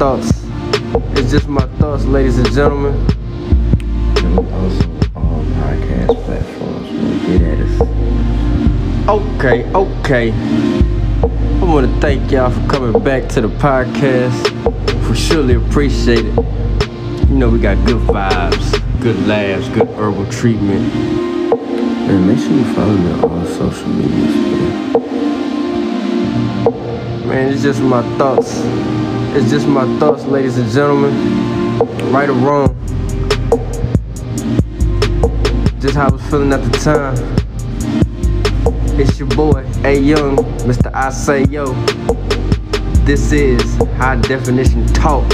it's just my thoughts. It's just my thoughts, ladies and gentlemen. And we also all podcast platforms. Get at us. Okay, okay. I want to thank y'all for coming back to the podcast. We surely appreciate it. You know, we got good vibes, good laughs, good herbal treatment. And make sure you follow me on all social medias, man. Man, it's just my thoughts. It's just my thoughts, ladies and gentlemen. Right or wrong. Just how I was feeling at the time. It's your boy, A Young, Mr. I Say Yo. This is High Definition Talk.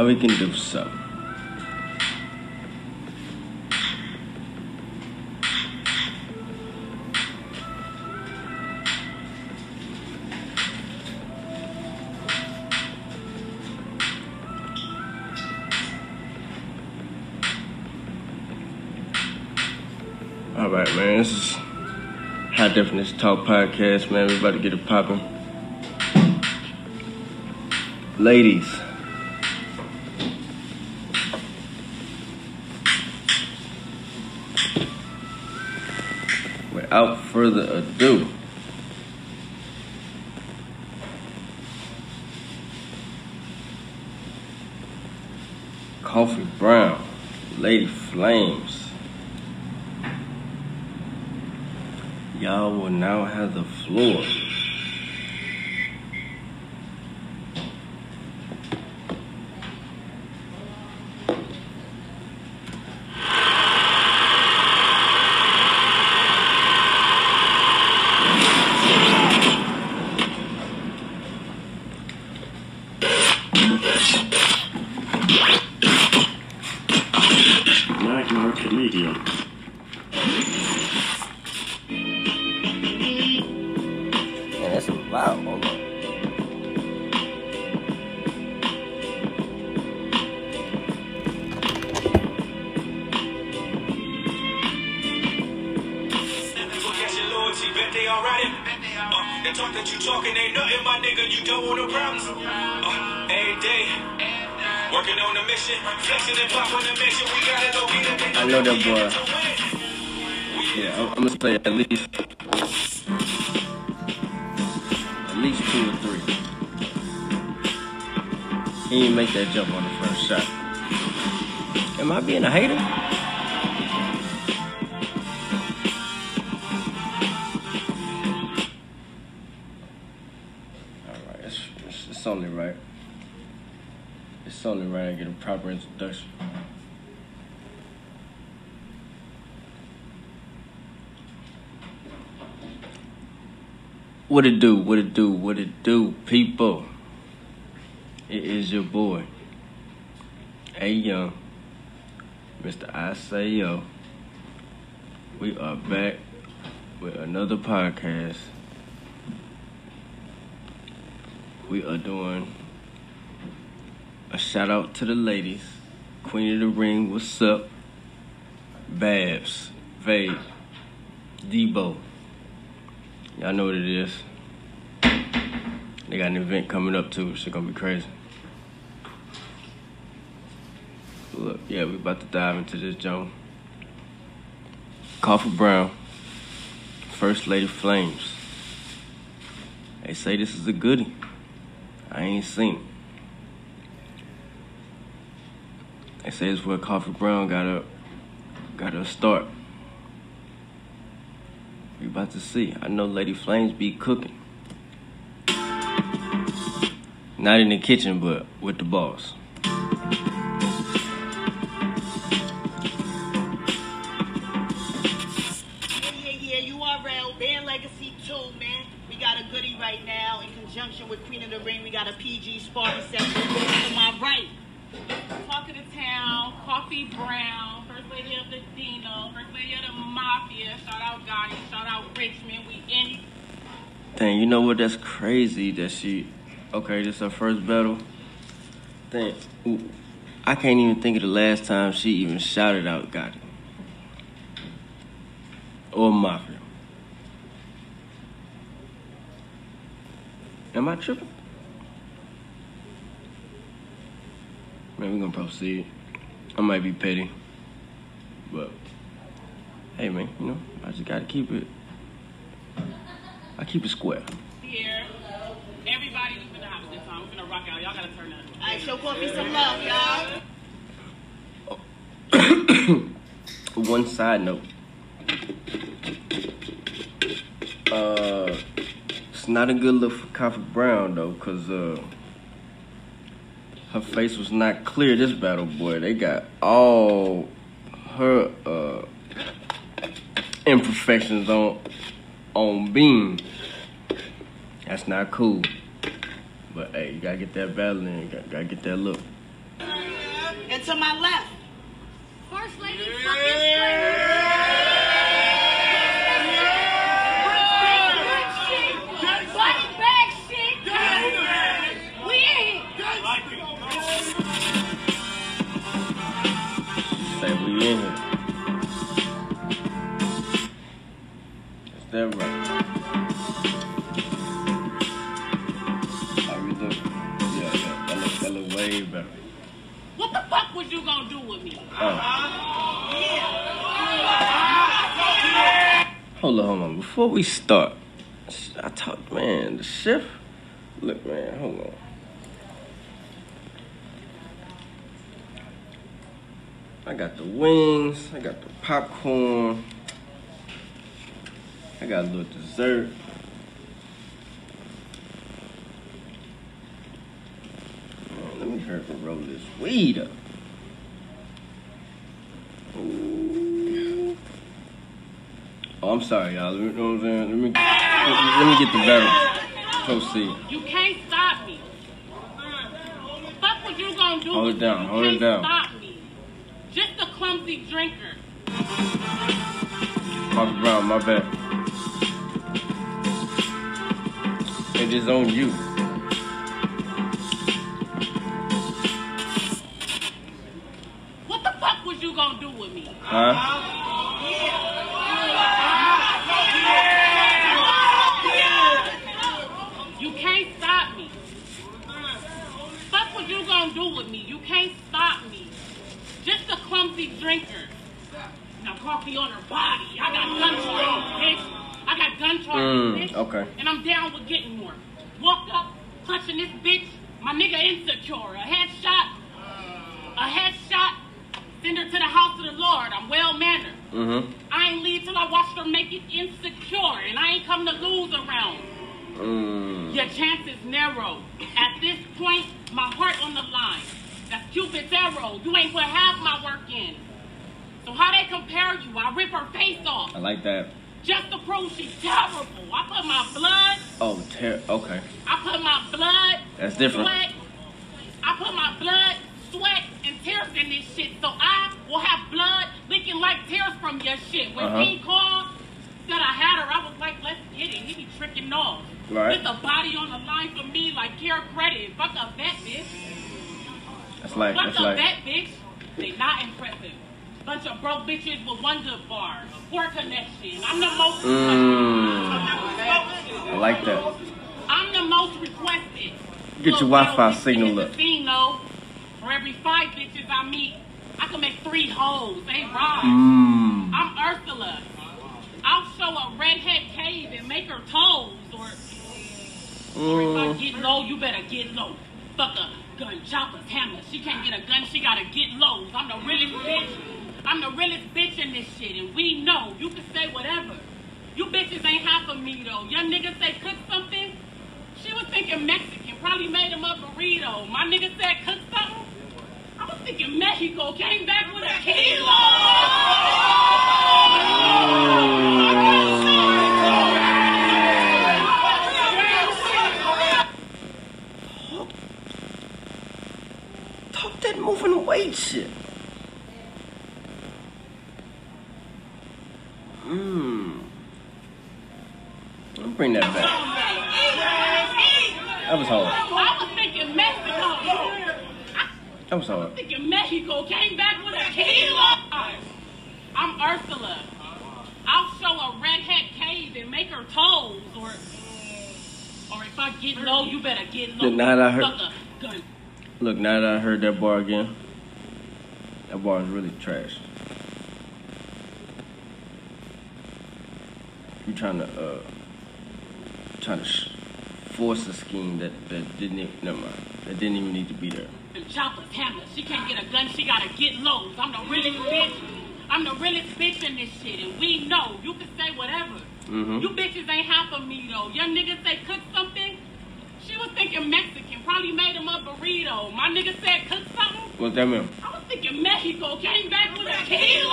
Now we can do something. All right, man. This is High Definition Talk Podcast, man. We about to get it popping. Ladies. Without further ado, Coffee Brown, Lady Flames. Y'all will now have the floor. Am I being a hater? Alright, it's, it's, only right. It's only right I get a proper introduction. What it do? What it do? What it do, people? It is your boy, Hey, Young, Mr. I Say Yo. We are back with another podcast. We are doing a shout out to the ladies. Queen of the Ring, what's up? Babs, Vade, Debo. Y'all know what it is. They got an event coming up too. It's gonna be crazy. Look, yeah, we about to dive into this jump. Coffee Brown, First Lady Flames. They say this is a goodie. I ain't seen. it. They say it's where Coffee Brown got a got a start. We about to see. I know Lady Flames be cooking. Not in the kitchen, but with the boss. 2, man. We got a goodie right now in conjunction with Queen of the Ring. We got a PG Spartan section to my right. Talk of the town, Coffee Brown, First Lady of the Dino, First Lady of the Mafia. Shout out Gotti, shout out Richmond. We in. Dang, you know what? That's crazy that she. Okay, this her first battle. Dang, ooh, I can't even think of the last time she even shouted out Gotti. Or Mafia. Am I tripping? Man, we're gonna proceed. I might be petty, but hey, man, you know, I just gotta keep it. I keep it square. Here. Everybody who's in the house this time. We're gonna rock out. Y'all gotta turn up. All right, show Coffee some love, y'all. One side note. Uh, it's not a good look for Coffee Brown though, cause uh, her face was not clear this battle, boy. They got all her uh imperfections on on beam. That's not cool. But hey, you gotta get that battle in. You gotta, gotta get that look. And to my left. First Lady fucking Is that right? How we look? Yeah, yeah. That look, that look way better. What the fuck was you gonna do with me? Oh. Hold on, hold on. Before we start, I talked, man, the chef. Look, man, hold on. I got the wings, I got the popcorn, I got a little dessert. Man, let me hurry up and roll this weed up. Ooh. Oh, I'm sorry, y'all. Let You know what I'm saying? Let me let me get the battle. Proceed. You can't stop me. Fuck what you gonna do Hold it down, hold it down. stop me. Just a clumsy drinker. Coffee Brown, my bad. It is on you. Wi-Fi signal up. For every five bitches I meet, I can make three holes. They ride. Mm. I'm Ursula. I'll show a redhead cave and make her toes. Or, or if I Mm. get low, you better get low. Fuck a gun chopper's hammer. She can't get a gun, she gotta get low. I'm the realest bitch. I'm the realest bitch in this shit, and we know you can say whatever. You bitches ain't half of me though. Young niggas say cook something. She was thinking Mexican, probably made him a burrito. My nigga said cook something. I was thinking Mexico, came back with a kilo. Talk that moving weight shit. Mmm. I'll bring that back. That was hard. I was thinking Mexico. I Was was hard. thinking Mexico, came back with a kilo. I'm Ursula. I'll show a redhead cave and make her toes, or or if I get low, you better get low. Look, now that I heard- Look, now that I heard that bar again, that bar is really trash. You trying to uh trying to sh- force a scheme that that didn't even, never mind that didn't even need to be there. And choppers, hammers. She can't get a gun, she gotta get lows. I'm the realest bitch. I'm the realest bitch in this shit, and we know. You can say whatever. Mhm. You bitches ain't half of me though. Young niggas say cook something. She was thinking Mexican, probably made him a burrito. My nigga said cook something. What's that mean? I was thinking Mexico, came back with a kilo.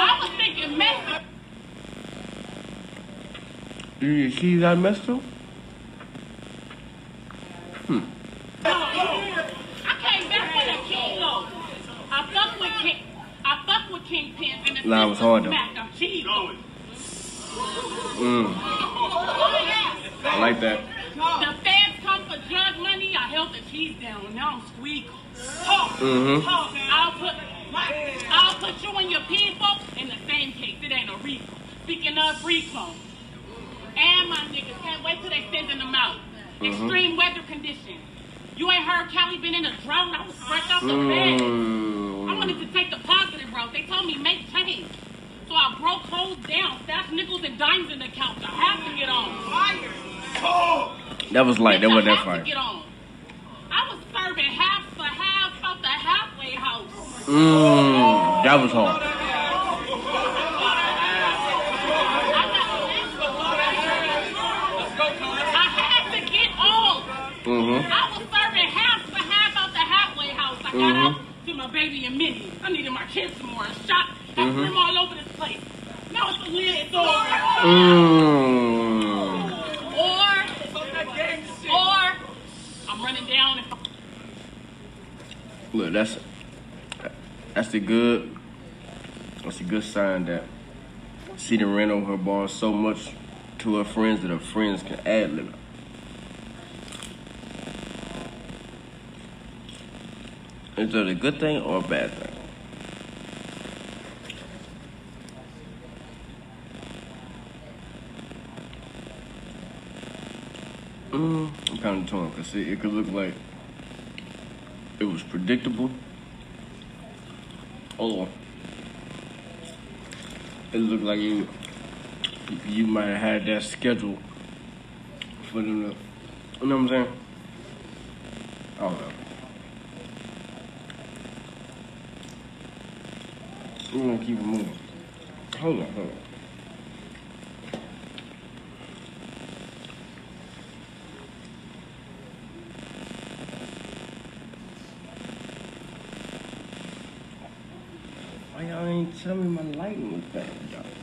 I was thinking Mexico. Do you see that Mexico? I came back with a kilo. I fuck with king. Though. I fuck with king. I fuck with kingpins and the Line was hard, though. Smack, I'm. Mm. I like that. The feds come for drug money. I held the cheese down. Now I'm squeaking. Mm-hmm. I'll put I'll put you and your people in the same case. It ain't a RICO. Speaking of RICO, and my niggas can't wait till they sending them out. Extreme weather conditions. You ain't heard Cali been in a drought. I was fresh out the bed. I wanted Mm. to take the positive route. They told me make change. So I broke holes down, stashed nickels and dimes in the couch. I have to get on. That was light. That wasn't that have to fire. get on. I was serving half for half out the halfway house. Mmm. That was hard. Mm-hmm. I was serving half for half out the halfway house. I got Mhm. out to my baby and Minnie. I needed my kids some more. Shot, had Mhm. them all over this place. Now it's a lit door. Mmm. Or, or, I'm running down. And, Look, that's that's a good that's a good sign that she done ran over her bars so much to her friends that her friends can ad lib. Is that a good thing or a bad thing? Mm, I'm kind of torn because it, it could look like it was predictable, or it looked like you you might have had that scheduled for them to, you know what I'm saying? I don't know. We're gonna keep it moving. Hold on, hold on. Why y'all ain't tell me my lighting was bad?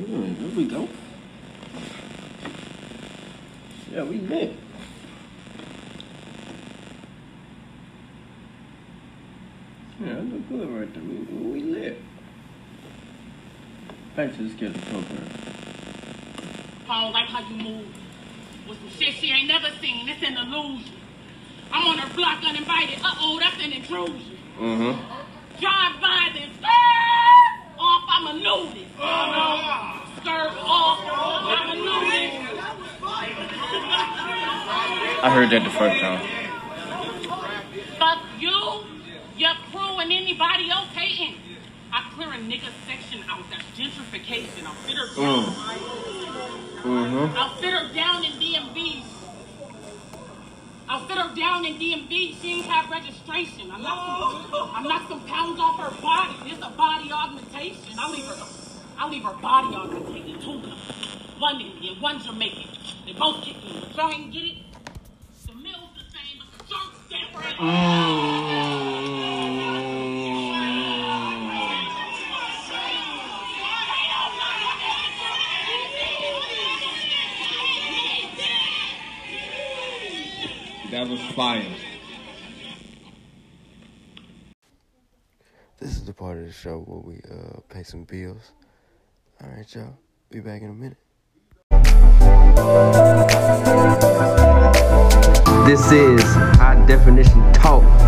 Mm, there we go. Yeah, we lit. Yeah, that look good right there. We, we lit. Back to the program. Paul, like how you move. With some shit she ain't never seen. It's an illusion. I'm on her block uninvited. Uh-oh, that's an intrusion. Mm-hmm. Drive by, then skirt off. I'm a nudist. Skirt off. I'm a nudist. I heard that the first time. Fuck you, your crew, and anybody else hating. I clear a nigga section out. That's gentrification. I'll fit her down. Mm-hmm. I'll fit her down in DMV. I'll fit her down in DMV. She ain't have registration. I knocked some, I knocked some pounds off her body. It's a body augmentation. I'll leave her. I'll leave her body augmentated. Two guns. One Indian, one Jamaican. They both kick me. Try and get it. That was fire. This is the part of the show where we uh pay some bills. All right, y'all. Be back in a minute. This is high definition talk.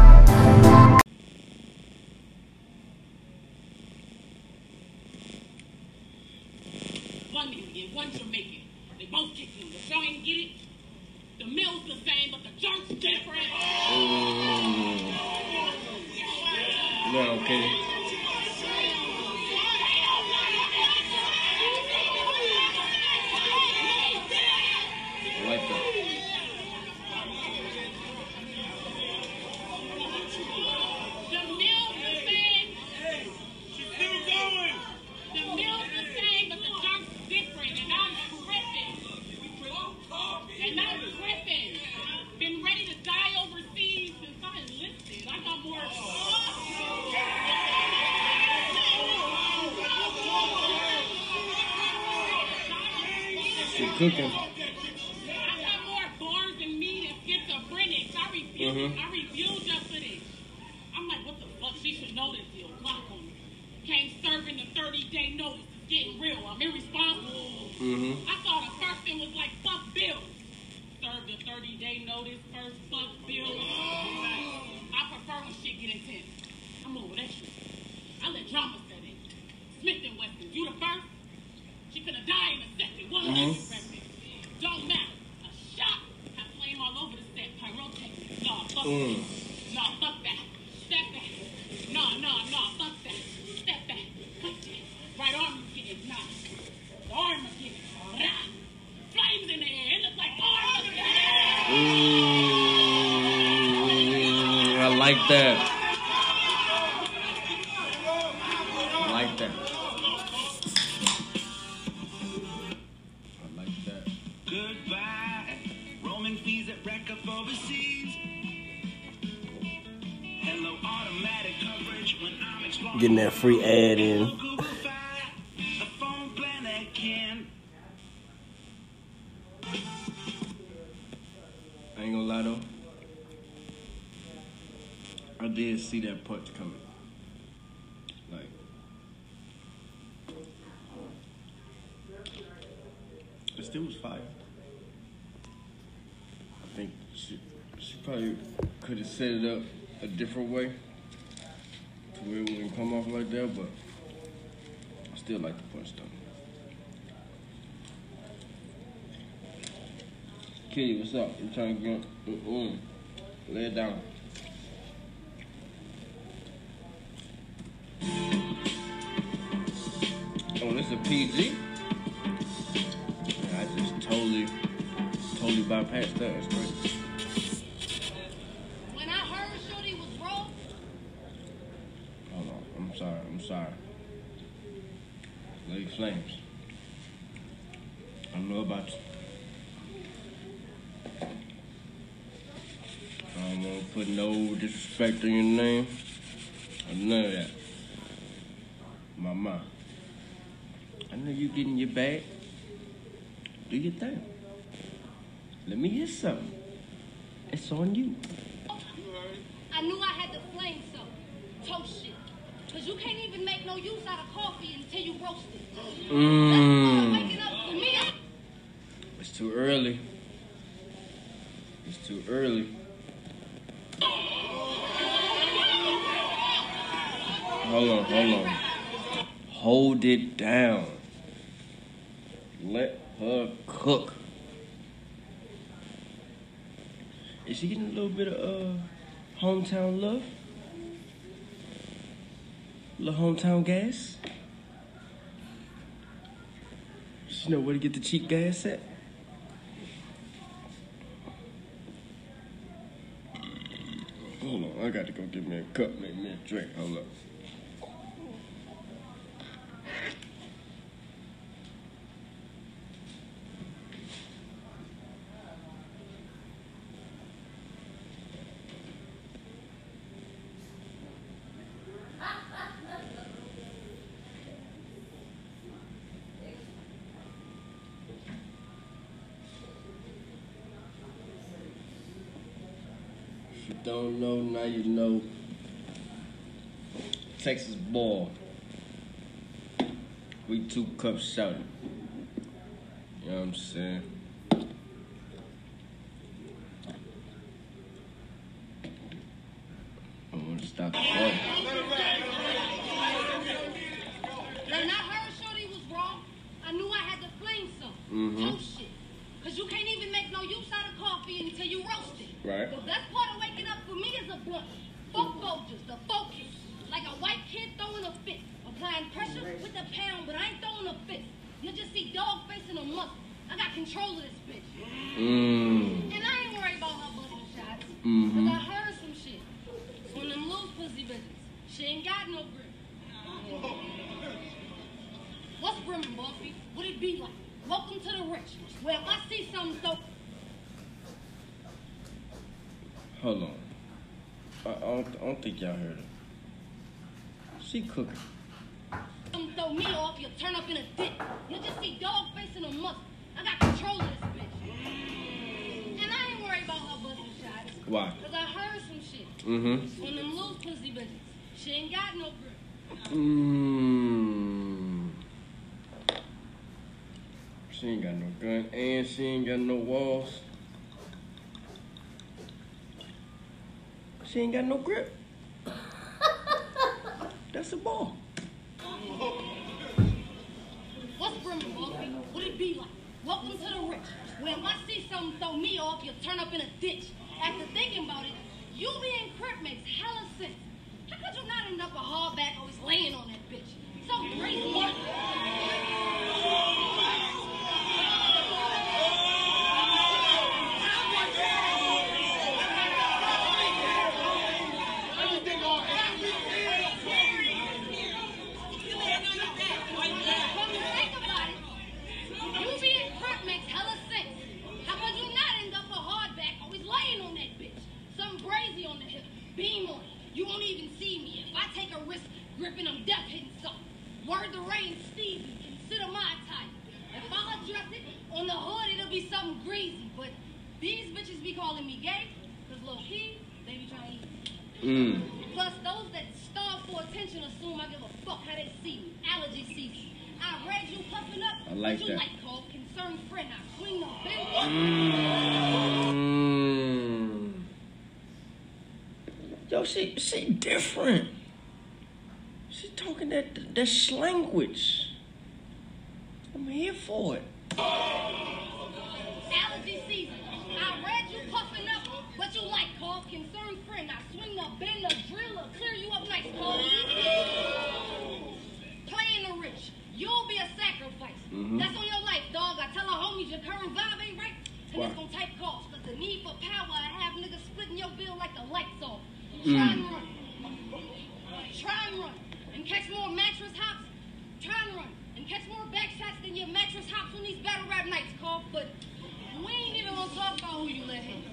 Like, it still was fire. I think she, she probably could have set it up a different way to where it wouldn't come off like that, but I still like the punch though. Kitty, what's up? You trying to get mm-mm. lay it down. This is a PG? I just totally, totally bypassed that. That's great. When I heard Shorty was broke, Hold on. I'm sorry. I'm sorry. Lady Flames. I don't know about you. I don't want to put no disrespect on your name. Or none of that. Mama. I know you getting your bag. Do your thing. Let me hear something. It's on you. I knew I had the flame, so toast shit. Cause you can't even make no use out of coffee until you roast it. Mm. That's part of waking up for me. It's too early. It's too early. Hold on, hold on. Hold it down. Let her cook. Is she getting a little bit of uh hometown love? little hometown gas? She know where to get the cheap gas at? Hold on, I got to go get me a cup, make me a drink. Hold up. If you don't know, now you know. Texas ball. We two cups shouting. You know what I'm saying? I want to stop the ball. Now, not her shorty was wrong. I knew I had to flame some. Mhm. Toast shit. Cause you can't even make no use out of coffee until you roast it. Right. The best part of waking up for me is a blunt. Fuck Folgers, the focus. Like a white kid throwing a fit. Applying pressure with the pound, but I ain't throwing a fit. You just see dog face in a muscle. I got control of this bitch. Mmm. And I ain't worried about her busting shots. Mhm. Cause I heard some shit. One of them loose pussy bitches. She ain't got no grip. What's brimming, Buffy? What it be like? Welcome to the rich. Well, if I see something so Hold on. I, I, don't, I don't think y'all heard her. She cooking. something throw me off, you'll turn up in a dick. You'll just see dog face in a muscle. I got control of this bitch. And I ain't worried about her busting shots. Why? Cause I heard some shit. Mm-hmm. Of them loose pussy bitches. She ain't got no grip. Mmm. She ain't got no gun and she ain't got no walls. She ain't got no grip. That's a ball. What's brimming, Buffy? What'd it be like? Welcome to the rich. If I see something throw me off, you'll turn up in a ditch. After thinking about it, you being crip makes hella sense. How could you not end up a hardback always laying on that bitch? So crazy. Come to think about it, you being crip makes hella sense. How could you not end up a hardback always laying on that bitch? Something crazy on the hip, beam on it. You won't even see me if I take a risk gripping them death hitting something. Word the rain, Stevie, consider my type. If I address it on the hood, it'll be something greasy. But these bitches be calling me gay, cause low key, they be trying to eat. Mmm. Plus, those that starve for attention assume I give a fuck how they see me. Allergy season. I read you puffing up. I like you that. like, called concerned friend. I swing the bend. Mmm. Yo, she she different. She talking that that slanguage. I'm here for it. Allergy season. I read you puffing up. What you like, called concerned friend. I swing the driller. Clear you up nice. Playing the rich. You'll be a sacrifice. Mhm. That's on your life, dog. I tell her homies your current vibe ain't right. And Why? it's gonna take cost. Cause the need for power, I have niggas splitting your bill like the lights off. Mm. Try and run. Try and run. And catch more mattress hops. Try and run. And catch more back shots than your mattress hops on these battle rap nights, called. But we ain't even gonna talk about who you let hit.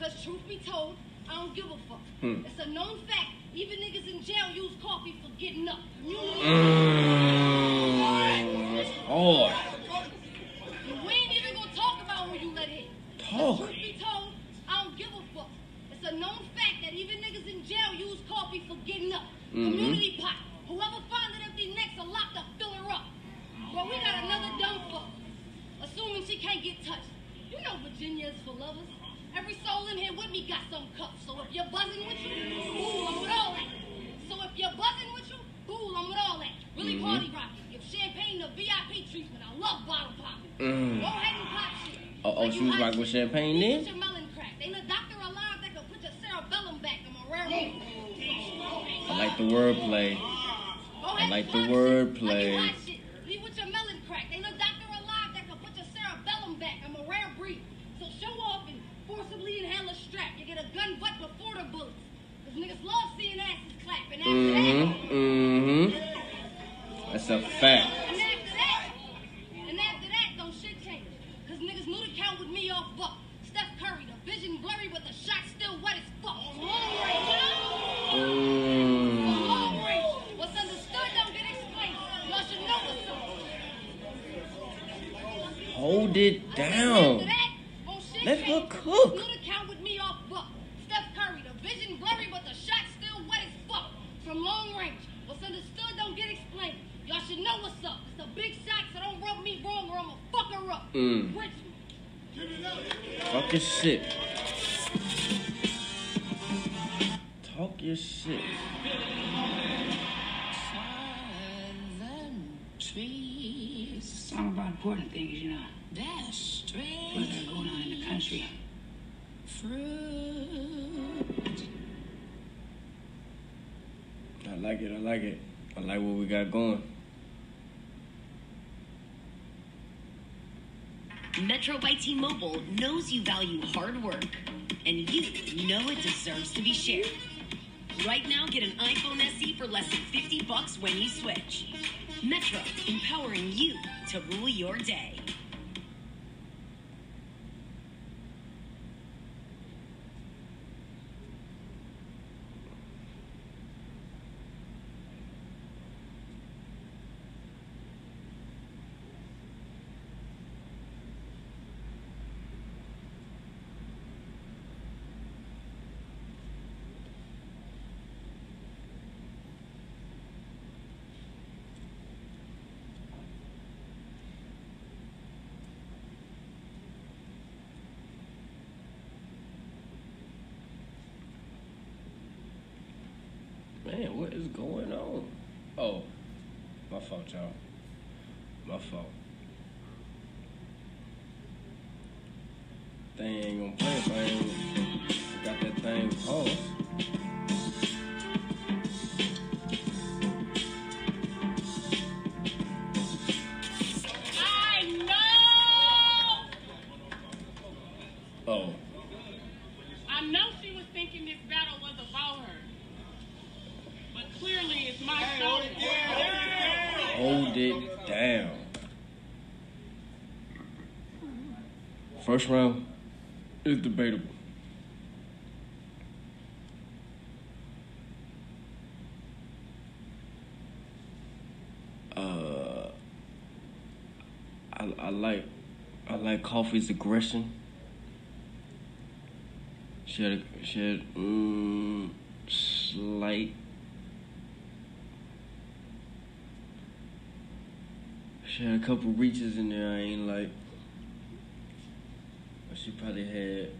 Cause truth be told, I don't give a fuck. Hmm. It's a known fact. Even niggas in jail use coffee for getting up. You Mmm. That's hard. We ain't even gonna talk about who you let hit. Talk. Truth be told, I don't give a fuck. It's a known fact that even niggas in jail use coffee for getting up. Mhm. Community pot. Whoever finds an empty neck's a lock up, fill her up. But we got another dumb fuck. Assuming she can't get touched. You know Virginia is for lovers. Every soul in here with me got some cups. So if you're buzzing with you, cool, I'm with all that. So if you're buzzing with you, cool, I'm with all that. Really Mhm. party rocking. Give champagne the VIP treatment. I love bottle popping. Mm. Go ahead and pop shit. Oh, oh, Like she you was rocking with champagne then? with your melon crack. Ain't a doctor alive that can put your cerebellum back. I'm a rare one. I like the wordplay. Go I like the pop shit. wordplay. Like you hot shit. Leave with your melon crack. Ain't no doctor alive that can put your cerebellum back. I'm a rare breed. So show off and forcibly inhale a gun butt before the bullets. Cause niggas love seeing asses clap. And after Mm-hmm. Mm-hmm. That's a fact. Like it. I like what we got going. Metro by T-Mobile knows you value hard work, and you know it deserves to be shared. Right now, get an iPhone SE for less than 50 bucks when you switch. Metro, empowering you to rule your day. Man, what is going on? Oh, my fault, y'all. My fault. Thing ain't gonna play if I ain't round is debatable. Uh, I, I like I like Coffee's aggression. She had a, she had mm, slight She had a couple reaches in there I ain't like. She probably had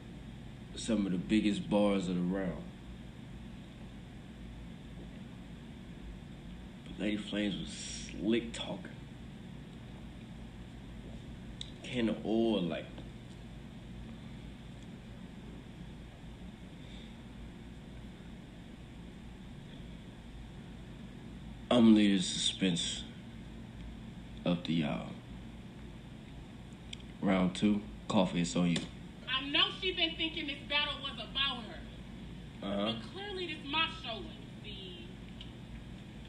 some of the biggest bars of the round. But Lady Flames was slick talking. Can of oil like I'm the suspense up to y'all. Round two, coffee, it's on you. I know she been thinking this battle was about her. Uh huh. But clearly this my showing. See,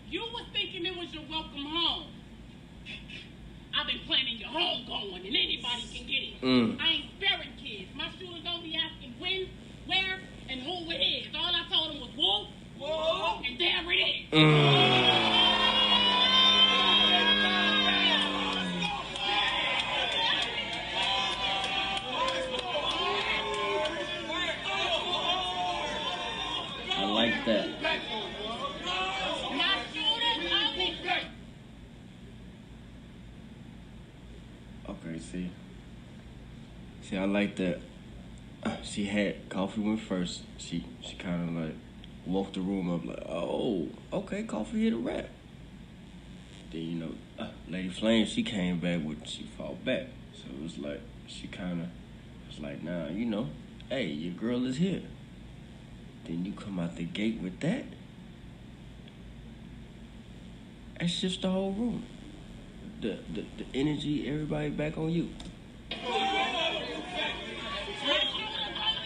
you was thinking it was your welcome home. I've been planning your home going, and anybody can get it. Mm. I ain't sparing kids. My shooter don't be asking when, where, and who it is. All I told them was whoop, whoop, and there it is. Mm. that. Okay, see. See, I like that. She had coffee went first. She she kind of like woke the room up like, oh, okay, coffee hit a rap. Then you know, uh, Lady Flame she came back with she fought back. So it was like she kind of was like, nah, you know, hey, your girl is here. Then you come out the gate with that. That shifts the whole room. The, the the energy, everybody back on you.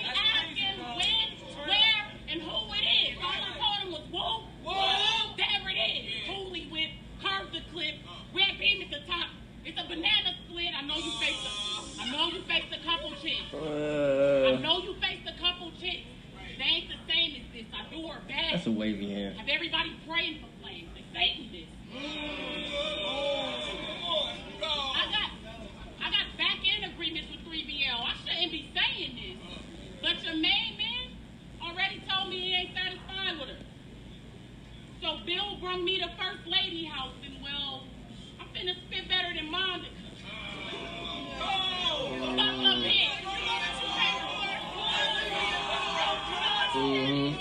asking when, where, and who it is. All I told him was whoa, whoa, there it is. Holy whip, curve the clip, red beam at the top. It's a banana split. I know you faced a, I know you faced a couple chicks. I Uh, know you faced a couple chicks. They ain't the same as this. I do her bad. that's a wavy hand. Have everybody praying for flames. They Satan this. I got I got back end agreements with 3BL. I shouldn't be saying this. But your main man already told me he ain't satisfied with her. So Bill brung me to First Lady house and well, I'm finna spit better than Monica. Fuck up here. Mm-hmm.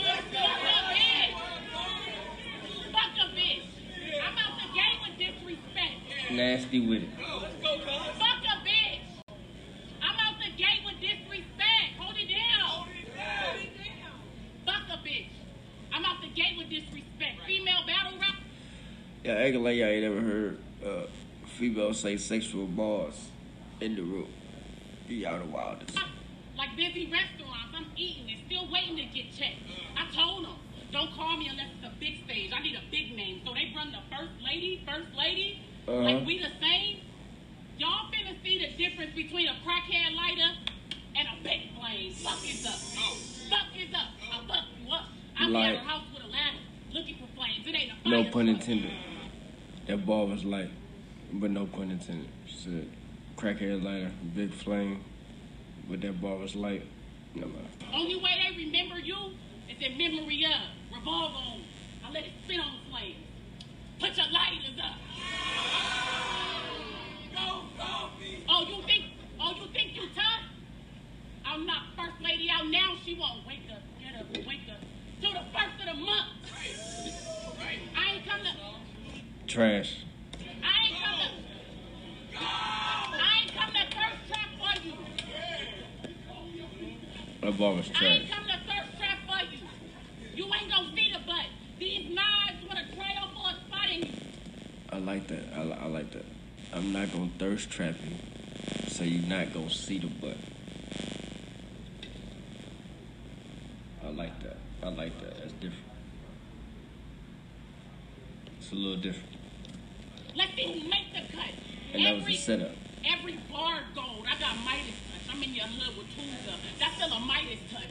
Fuck a bitch. I'm out the gate with disrespect. Nasty with it. Fuck a bitch. I'm out the gate with disrespect. Hold it down. Fuck a bitch. I'm out the gate with disrespect. Female battle rap. Yeah, acting like y'all ain't ever heard uh, females say sexual bars in the room. Y'all the wildest. Like busy restaurants, I'm eating and still waiting to get checked. I told them, don't call me unless it's a big stage. I need a big name. So they run the first lady, first lady. Uh-huh. Like we the same. Y'all finna see the difference between a crackhead lighter and a big flame. Fuck is up. Fuck is up. I fuck you up. Be Like- at her house with a ladder looking for flames. It ain't a fire. No pun intended. That bar was light, but no pun intended. She said, crackhead lighter, big flame, but that bar was light. No mind. Only way they remember you is in memory of. Revolve on. I let it spin on the flames. Put your lighters up. Oh, you think? Oh, you think you tough? I'll knock first lady out now. She won't wake up. Get up. Wake up. Till the first of the month. I ain't come to. Trash. That bar was I ain't come to thirst trap for you. You ain't gonna see the butt. These knives with a trail for a spot in you. I like that. I, I like that. I'm not gonna thirst trap you, so you're not gonna see the butt. I like that. I like that. That's different. It's a little different. Let me make the cut. And that was the setup. Every bar gold. I got Midas. I'm in your hood with tools up. That's still a Midas touch.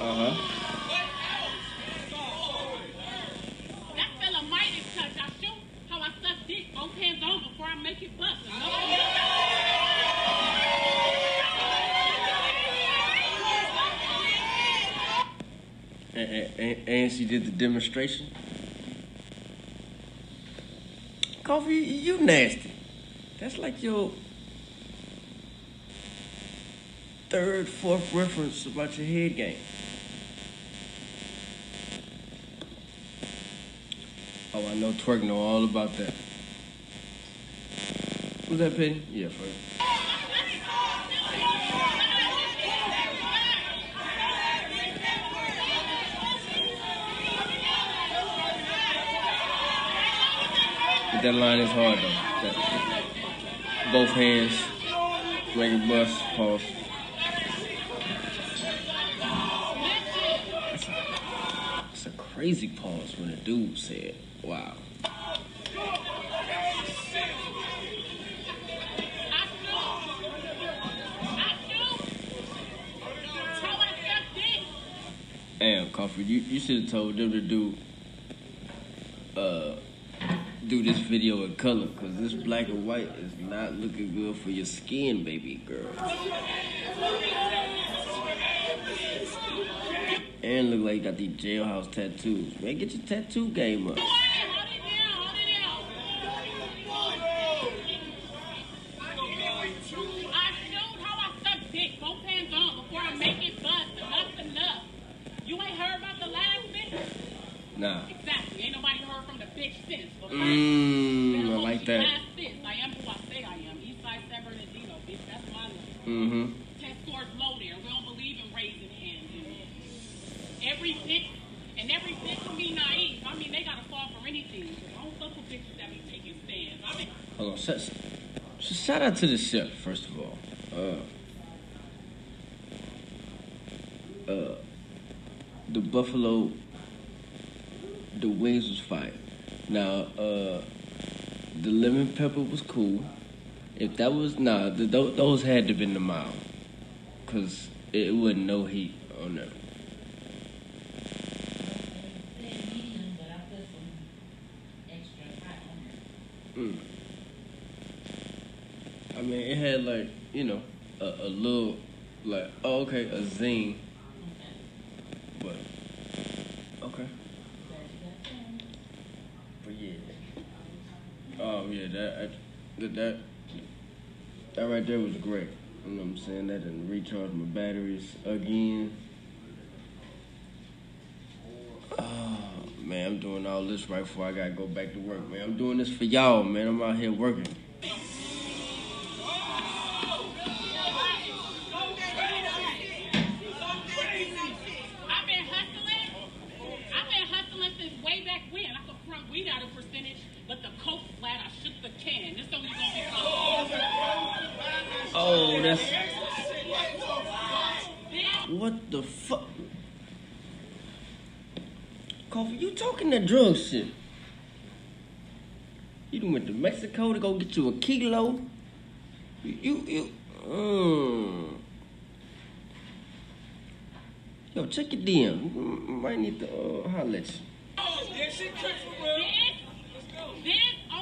Uh huh. That's still a Midas touch. I shoot how I suck dick both hands on before I make it bust. And, and, and- and she did the demonstration. Coffee, you nasty. That's like your third, fourth reference about your head game. Oh, I know Twerk know all about that. Was that Penny? Yeah, for But that line is hard though. That- both hands, make it bust, pause. Crazy pause when a dude said, wow. Damn, Coffee, you, you should have told them to do uh do this video in color because this black and white is not looking good for your skin, baby girl. And look like you got these jailhouse tattoos. Man, get your tattoo game up. Mm-hmm. Test scores low there. We don't believe in raising hands. And every bitch, and every bitch can be naive. I mean, they gotta fall for anything. I don't fuck with bitches that be taking stands. I mean, Hold on. Shout, sh- shout out to the chef, first of all. Uh, uh, the buffalo, the wings was fire. Now, uh, the lemon pepper was cool. If that was nah, the, those had to been the mild, cause it wasn't no heat on them. Mm. It had like you know a, a little like oh, okay a zing, but okay. But yeah, oh yeah, that I- that that that right there was great. You know what I'm saying? That didn't recharge my batteries again. Oh man, I'm doing all this right before I gotta go back to work, man. I'm doing this for y'all, man. I'm out here working. Drug shit? You done went to Mexico to go get you a kilo? You, you, you mm. Yo, check your DM. Mm, Might need to uh, holler at you. This, this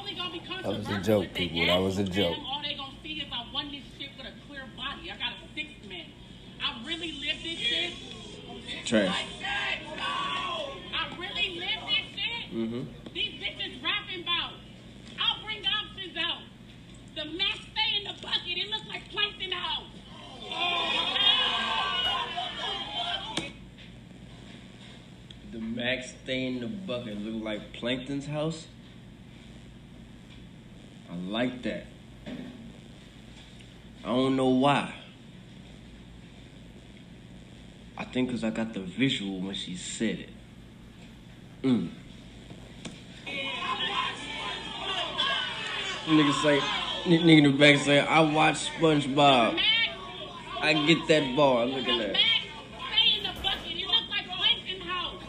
only gonna be That was a joke, people. That was a joke. All they gonna see is I won this shit with a clear body. I got a six man. I really lived this shit. Trash. I really lived this shit. Mm-hmm. These bitches rapping about. I'll bring options out. The mask stay in the bucket. It looks like plankton house. The max in look like Plankton's house. I like that. I don't know why. I think because I got the visual when she said it. Mm. Nigga say, nigga in the back say, I watch SpongeBob. I get that bar. Look at that. Stay in the bucket. It looks like plankton house.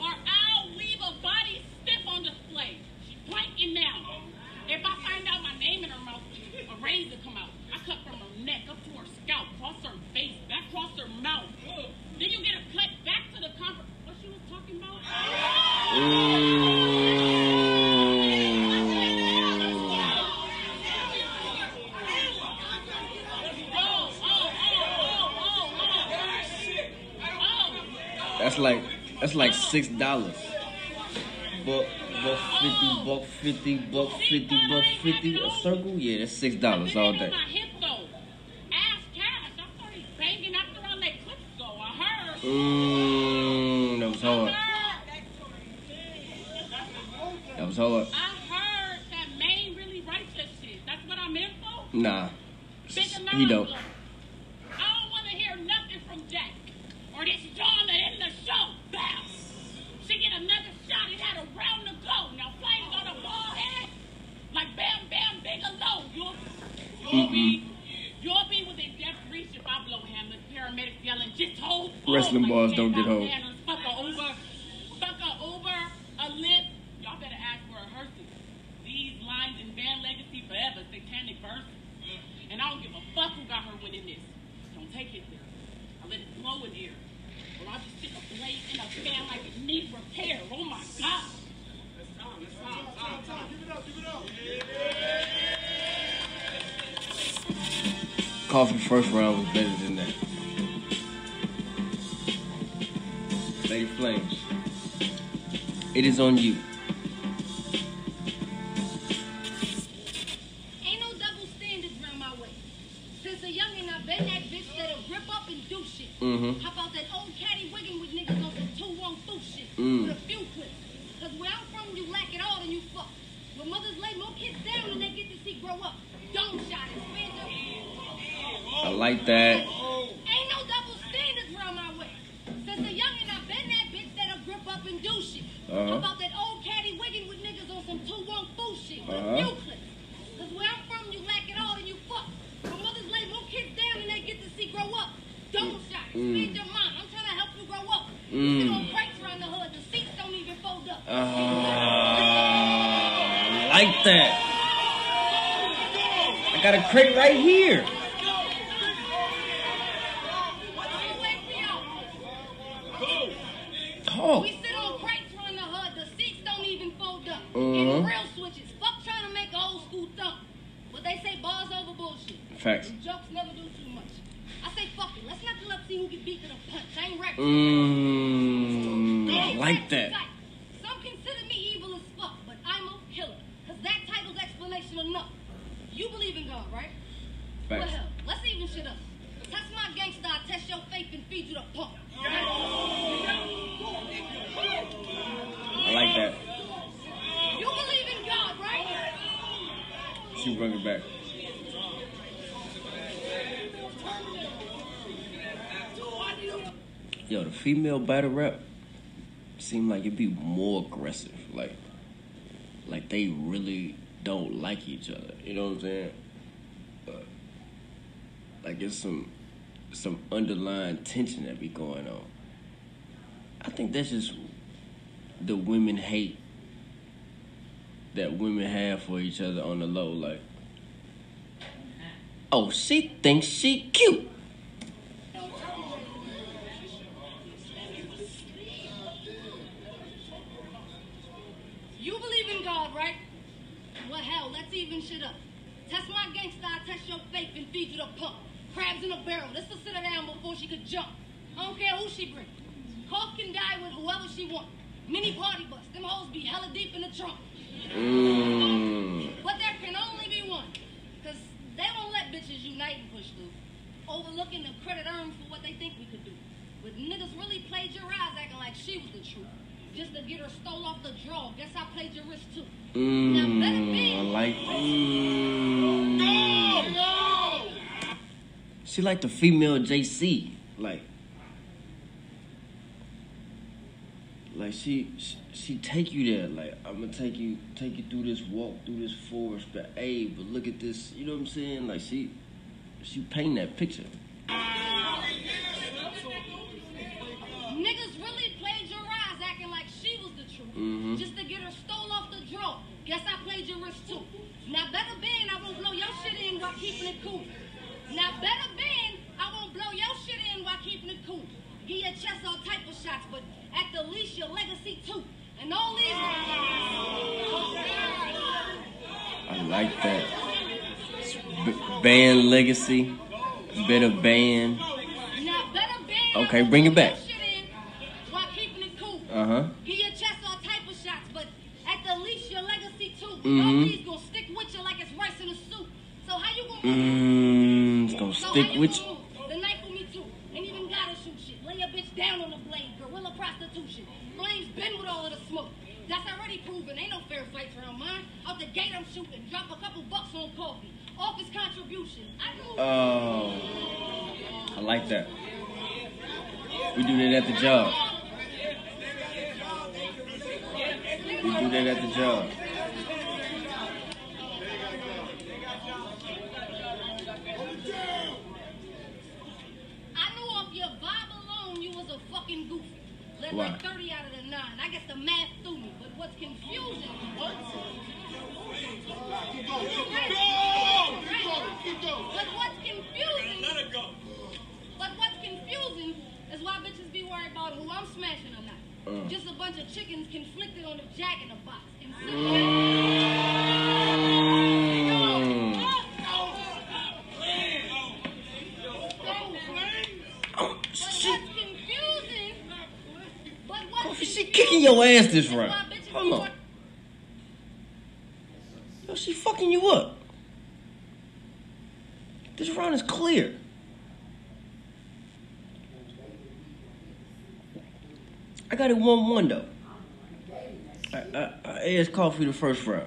Or I'll leave a body stiff on display. She's planking now. If I find out my name in her mouth, a razor come out. I cut from her neck up to her scalp, cross her face, back across her mouth. Then you get a cut back to the conference. What she was talking about? That's like that's like six dollars. Buck buck fifty, buck fifty, buck fifty, buck fifty. A circle? Yeah, that's six dollars all day. It is on you. Ain't no double standards around my way. Since a youngin', I've been that bitch that'll grip up and do shit. Mhm. How about that old caddy wigging with niggas on some two wrong through shit? Mm. With a few clips. Cause where I'm from, you lack it all and you fuck. Where mothers lay more kids down and they get to see grow up. Don't shot it. I like that. Ain't no double standards around my way. Since a youngin', I been that bitch that'll grip up and do shit. Uh-huh. About that old caddy wigging with niggas on some two one fool shit with Uh-huh. a few clips. Cause where I'm from, you lack it all and you fuck. My mothers lay more kids down and they get to see grow up. Don't shot, Mm. speed your mind. I'm trying to help you grow up. You Mm. sit on crates around the hood, the seats don't even fold up. Uh, like that. I got a crate right here. I'ma wait for y'all. Talk. We sit on crates around the hood, the seats don't even fold up. Uh-huh. And real switches, fuck trying to make a old school thump. But they say bars over bullshit. Facts. And jokes never do too much. I say fuck it, let's not let's see who can beat to the punch. I ain't rap. Mmm. I Ain't like rap that. tight. Some consider me evil as fuck, but I'm a killer. Cause that title's explanation enough. You believe in God, right? Well, Facts. hell, let's even shit up. Test my gangsta, I test your faith and feed you the pump. I like that. You believe in God, right? She bring it back. Yo, the female battle rap seem like it'd be more aggressive. Like, like they really don't like each other. You know what I'm saying? Like it's some some underlying tension that be going on. I think that's just the women hate that women have for each other on the low. Like, oh, she thinks she cute. You believe in God, right? Well, hell, let's even shit up. Test my gangsta, I test your faith and feed you the pump. Crabs in a barrel, this will sit her down before she could jump. I don't care who she bring. Cough can die with whoever she want. Mini party bus, them hoes be hella deep in the trunk. Mmm. But there can only be one. Cause they won't let bitches unite and push through. Overlooking the credit earned for what they think we could do. But niggas really plagiarized acting like she was the truth. Just to get her stole off the draw. Guess I plagiarized too. Now let it be. Mm, I like. Mmm. She like the female JC. Like. Like she, she, she take you there. Like I'm gonna take you, take you through this walk, through this forest. But hey, but look at this. You know what I'm saying? Like she, she paint that picture. Niggas really plagiarized acting like she was the truth. Mhm. Just to get her stole off the draw. Guess I plagiarized too. Now better been I won't blow your shit in while keeping it cool. Now better been I won't blow your shit in while keeping it cool. Give your chest all type of shots, but at the least your legacy too. And all these I like that. B- band legacy, better band. Now better been Okay, bring it back. your shit in while keeping it cool. Uh huh. Give your chest all type of shots, but at the least your legacy too. Mhm. All these gonna stick with you like it's rice in a soup. So how you gonna Mmm. It's gonna stick with you. move? The knife with me too. Ain't even gotta shoot shit. Lay your bitch down on the blade. Gorilla prostitution. Flames been with all of the smoke. That's already proven. Ain't no fair fights around mine. Out the gate I'm shooting. Drop a couple bucks on coffee. Office contributions. I knew. Oh, I like that. We do that at the job. We do that at the job. I knew off your vibe alone you was a fucking goofy. Let like 30 out of the 9. I guess the math threw me. But what's confusing what? But what's confusing Let it go. But what's confusing is why bitches be worried about who I'm smashing or not. Uh. Just a bunch of chickens conflicted on the jack in the box. And Mm. Oh, But she, what's confusing? But what's she kicking your ass this is why round. bitches be Hold on. wor- Yo, she fucking you up. This round is clear. I got it 1 1 though. I, I, I asked Coffee the first round.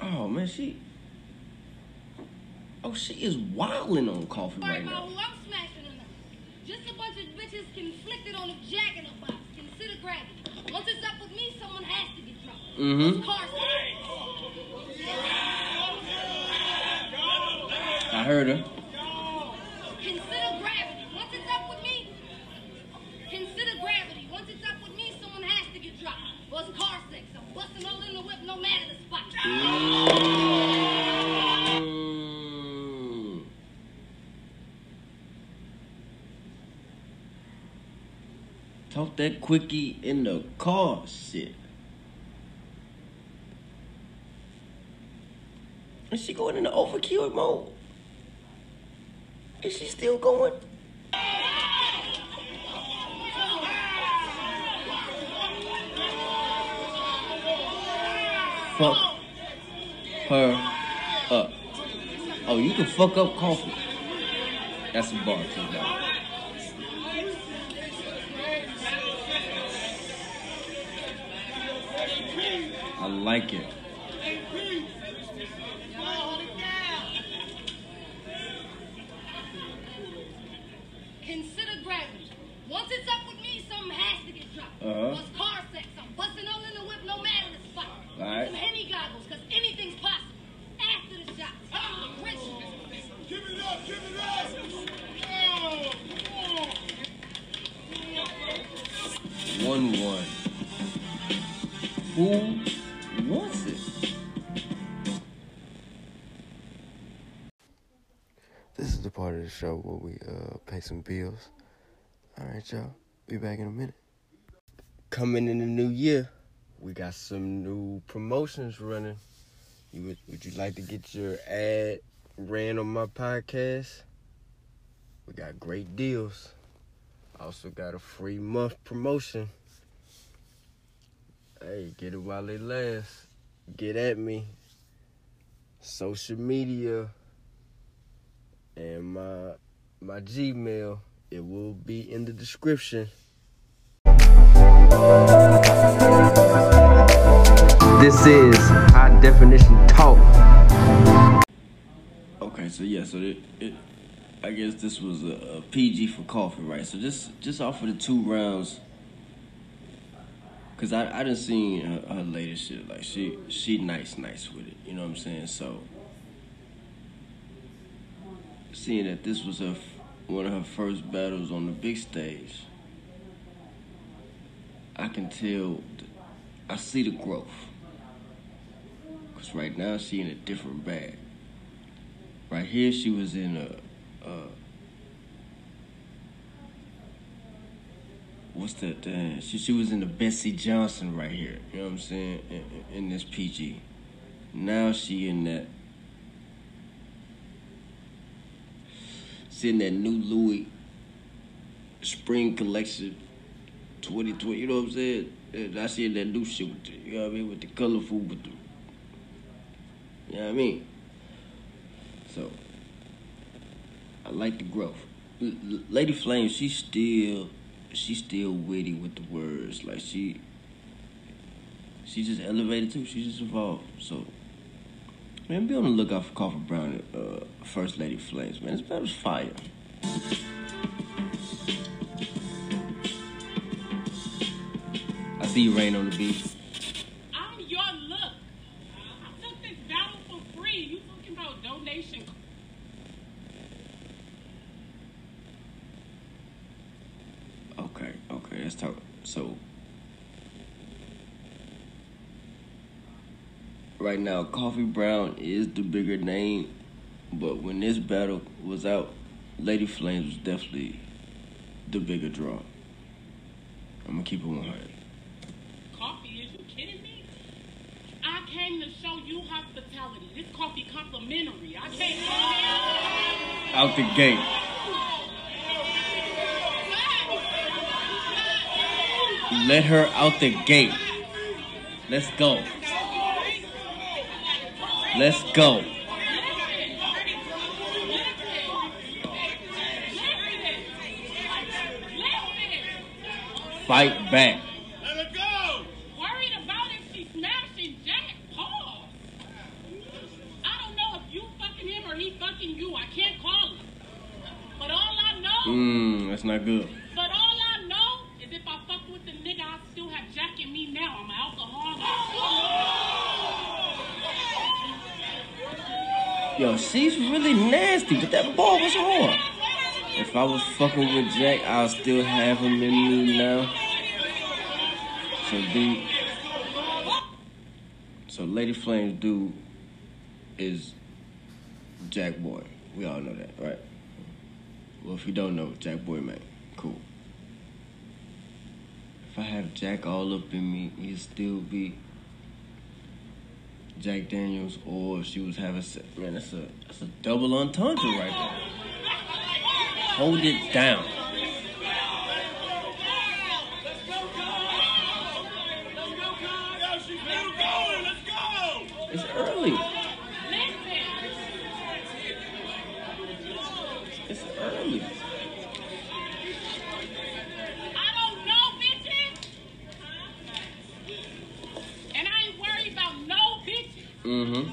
Oh, man, she. Oh, she is wilding on coffee right now. who I'm smashing or. Just a bunch of bitches conflicted on a jack in a box. Consider gravity. Once it's up with me, someone has to get dropped. Mhm. It's Carson. I heard her. Consider gravity. Once it's up with me, consider gravity. Once it's up with me, someone has to get dropped. Well, car sex. I'm busting all in the whip, no matter the spot. Talk that quickie in the car, shit. Is she going into overkill mode? Is she still going? Fuck her up. Oh, you can fuck up coffee. That's a bar too, now. I like it. Some bills. All right, y'all. Be back in a minute. Coming in the new year, we got some new promotions running. You would, would you like to get your ad ran on my podcast? We got great deals. Also got a free month promotion. Hey, get it while it lasts. Get at me. Social media and my my Gmail. It will be in the description. This is high definition talk. Okay, so yeah, so it, it I guess this was a, a PG for coffee, right? So just just off of the two rounds, cause I I done seen her, her latest shit. Like she she nice nice with it. You know what I'm saying? So seeing that this was her one of her first battles on the big stage, I can tell. I see the growth. Cause right now she in a different bag. Right here, she was in a, uh, what's that? She she was in the Betsey Johnson right here. You know what I'm saying? In, in- in this PG. Now she in that. In that new Louis spring collection, 2020. You know what I'm saying? And I see that new shit with the, you know what I mean, with the colorful, with the, you know what I mean? So, I like the growth. Lady Flame, she still, she still witty with the words. Like she, she just elevated too. She just evolved. So, man, be on the lookout for Coffee Brown, uh, First Lady Flames. Man, this battle's fire. I see you rain on the beach. I'm your look. I took this battle for free. You talking about donation? Okay, okay, let's talk. So, right now, Coffee Brown is the bigger name, but when this battle was out, Lady Flames was definitely the bigger draw. I'm gonna keep it 100. Coffee? Is you kidding me? I came to show you hospitality. This coffee complimentary. I can't come Out the gate. Let her out the gate. Let's go. Let's go. Fight back. Let go. Worried about if smashing Jack Paul. I don't know if you fucking him or he fucking you. I can't call him. But all I know. Mmm, that's not good. Yo, she's really nasty, but that ball was hard. If I was fucking with Jack, I'll still have him in me now. So dude, so Lady Flames dude is Jack Boy. We all know that, right? Well, if you don't know, Jack Boy man, cool. If I have Jack all up in me, he'd still be Jack Daniels, or if she was having se- man, that's a that's a double entendre right there. Hold it down. It's early. It's early. I don't know, bitches. And I ain't worried about no bitches. Mm-hmm.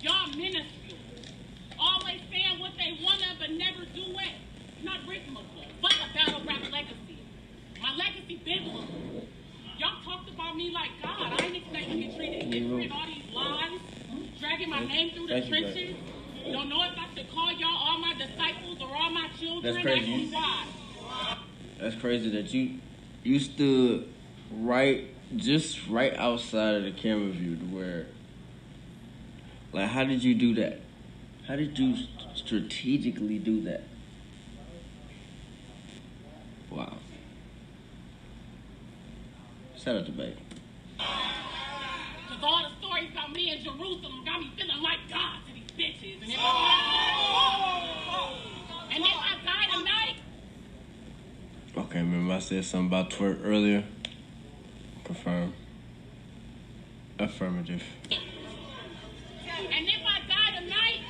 Y'all minuscule. Always saying what they wanna but never do it. Not reasonable. Fuck a battle rap legacy. My legacy biblical. Y'all talked about me like God. I ain't expecting to be treated different. All these lies. Dragging my name through the Thank you, babe. trenches. Don't know if I should call y'all all my disciples or all my children. That's crazy. Ask me why. That's crazy that you you stood right just outside of the camera view to where like how did you do that? How did you st- strategically do that? Wow. Shout out to Babe. Cause all the stories about me in Jerusalem got me feeling like God to these bitches. And if I, and if I die tonight, Okay, remember I said something about twerk earlier? Confirm. Affirmative. and if I die tonight,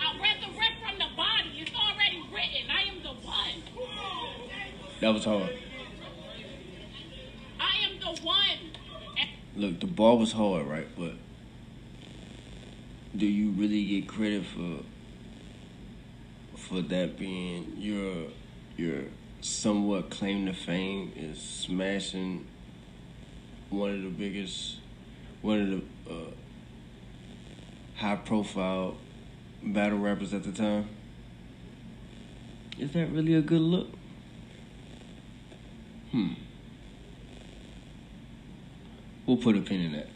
I'll resurrect from the body. It's already written. I am the one. That was hard. I am the one. Look, the ball was hard, right? But do you really get credit for for that being your your somewhat claim to fame is smashing one of the biggest, one of the uh, high profile battle rappers at the time? Is that really a good look? Hmm. We'll put a pin in that.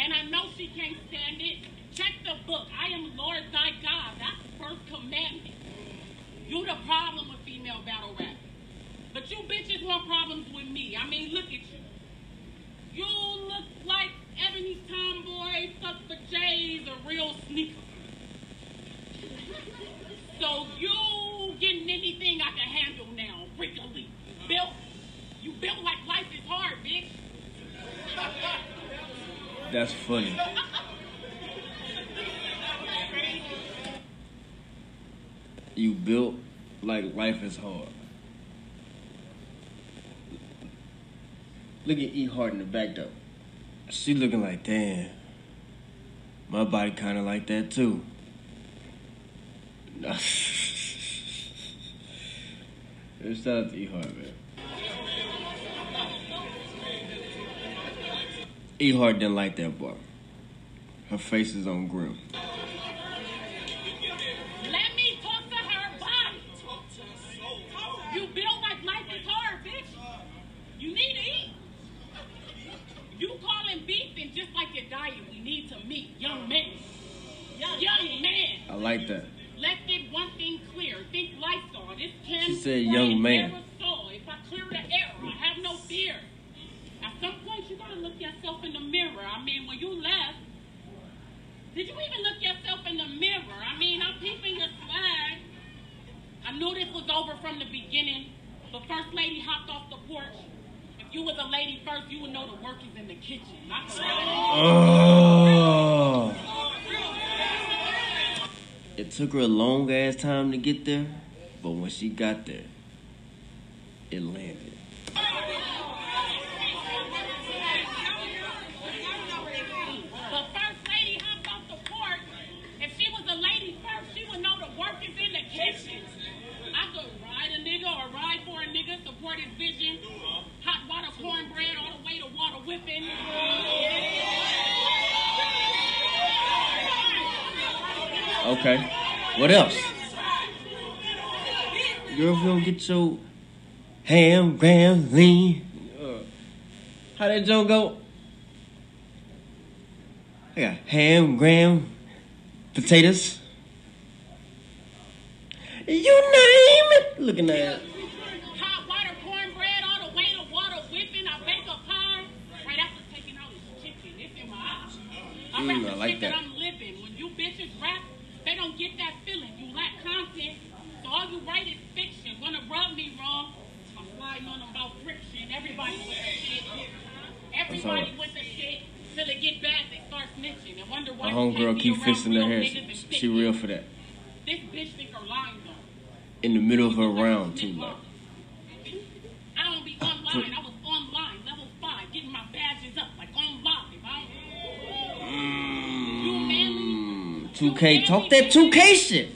And I know she can't stand it. Check the book. I am Lord thy God. That's the first commandment. You the problem with female battle rap. But you bitches want problems with me. I mean, look at you. You look like Ebony Tomboy, fuck for J's, a real sneaker. So you getting anything I can handle now, wriggly. Built. You built like life is hard, bitch. That's funny. You built like life is hard. Look at E Hart in the back though. She looking like, damn. My body kind of like that too. Shout out to E Hart, man. E Hart didn't like that bar. Her face is on grim. I like that. Let's get one thing clear. Think Lysol. This can She said young man. If I clear the air, I have no fear. At some point, you gotta look yourself in the mirror. I mean, when you left, did you even look yourself in the mirror? I mean, I'm peeping your swag. I knew this was over from the beginning. But First Lady hopped off the porch. If you was a lady first, you would know the work is in the kitchen, not the Oh. It took her a long ass time to get there, but when she got there, it landed. But First Lady hopped off the porch. If she was a lady first, she would know Okay. What else? Girl, if you don't get your ham, gram, lean. Uh, how that joke go? I got ham, gram, potatoes. You name it. Looking at it. Hot water, cornbread, all the way to water whipping. I bake a pie right after taking all this chicken. It's in my eyes. I'm Mm, I like that. that I'm living. When you bitches rap, they don't get that feeling. You lack content. So all you write is fiction. Wanna rub me wrong? I'm sliding on about friction. Everybody with the shit. Everybody with the shit. Till it get bad, they start snitching and wonder My why can't homegirl keep fixing her hair. She, and she stick real for that. This bitch think her lying though. In the middle of her round too, like. I don't be. I online, level five, getting my badges up, like on live. I Mm, 2K, talk that 2K shit.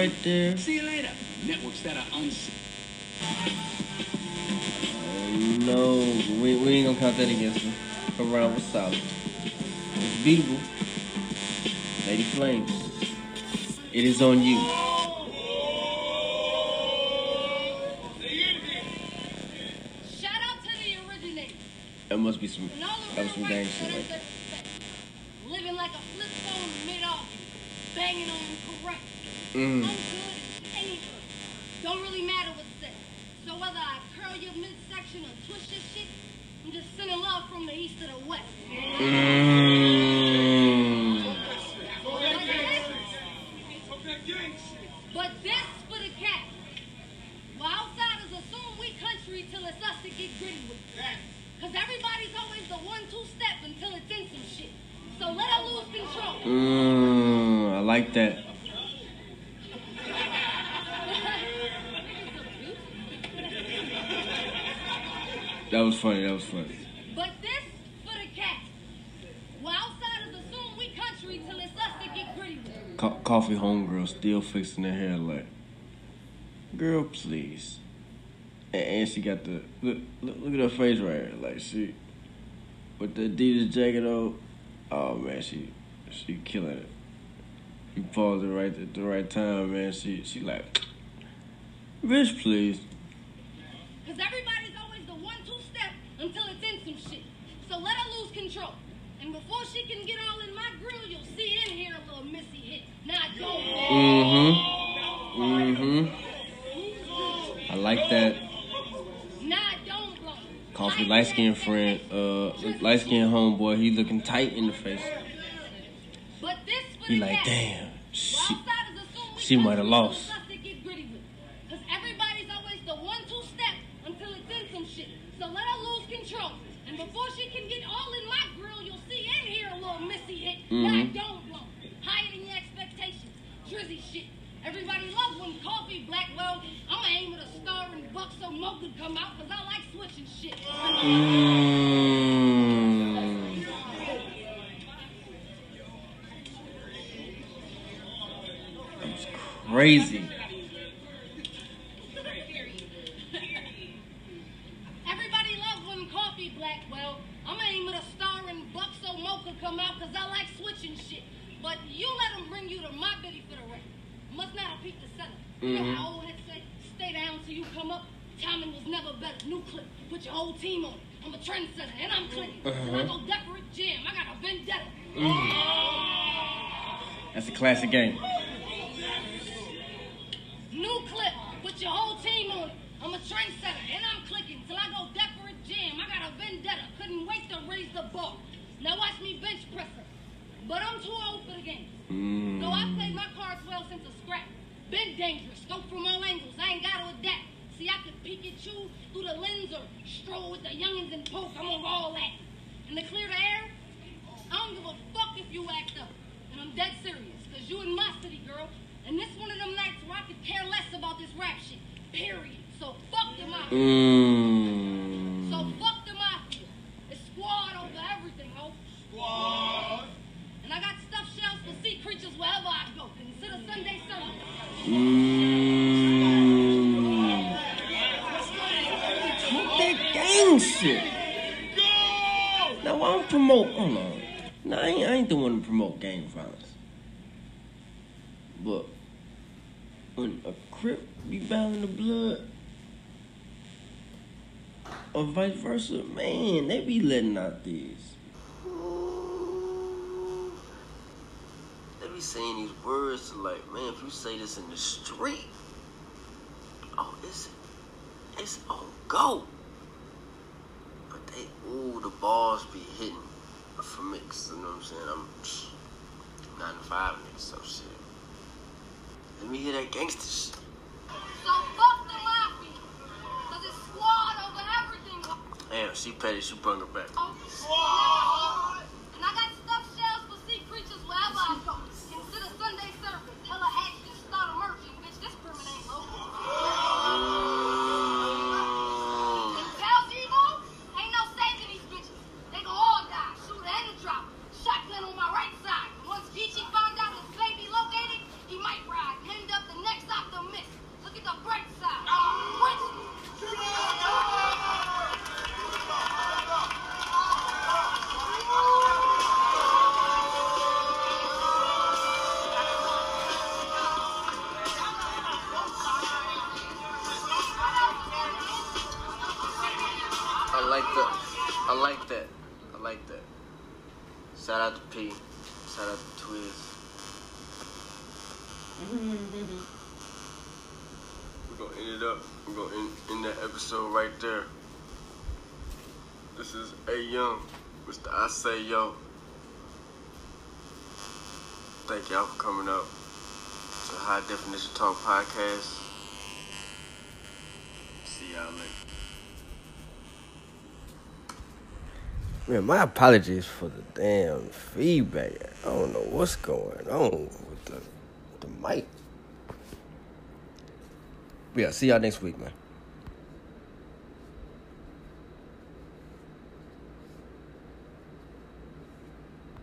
Right there. See you later. Networks that are unseen. Oh, no, we, we ain't gonna count that against her. Her round was solid. It's beatable. Lady Flames. It is on you. Shout out to the originator. That must be some. And That was some gang shit right there. that respect. Living like a flip phone mid-August. Banging on them correct. Mm. I'm good at any. Don't really matter what's said. So whether I curl your midsection or twist your shit, I'm just sending love from the east to the west. Mm. But this for the cat. Well, outsiders assume we country till it's us that get gritty with it. Cause everybody's always the one-two step until it's in some shit. So let her lose control. Mm, I like that. That was funny. That was funny. But this for the cat. Well, outsiders assume we country till it's us that get gritty. Co- coffee homegirl still fixing her hair like, girl, please. And, and she got the look, look. Look at her face right here. Like she, with the Adidas jacket on. Oh man, she, she killing it. You paused it right at the right time, man. She, she like, bitch, please. Looking tight in the face. But this He like, damn, she, outsiders assume we she might have lost. till it's that get gritty with it. Cause everybody's always the one-two step until it's in some shit. So let her lose control. And before she can get all in my grill, you'll see in here a little missy hit. Nah, Mhm. don't blow. Higher than your expectations. Drizzy shit. Everybody loves when coffee Blackwell. I'ma aim at a star and buck so Mo could come out cause I like switching shit. Mm. Crazy. A Crip be battling the blood, or vice versa. Man, they be letting out these. They be saying these words like, man, if you say this in the street, oh, it's it's on go. But they, ooh, the balls be hitting for mix. You know what I'm saying? I'm nine to five nigga, so shit. Let me hear that gangster shit. So fuck the mafia. Cause it's squad over everything. Damn, she petty. She brought her back. Oh, Definition Talk podcast. See y'all later. Man, my apologies for the damn feedback. I don't know what's going on with the the mic. Yeah, see y'all next week, man.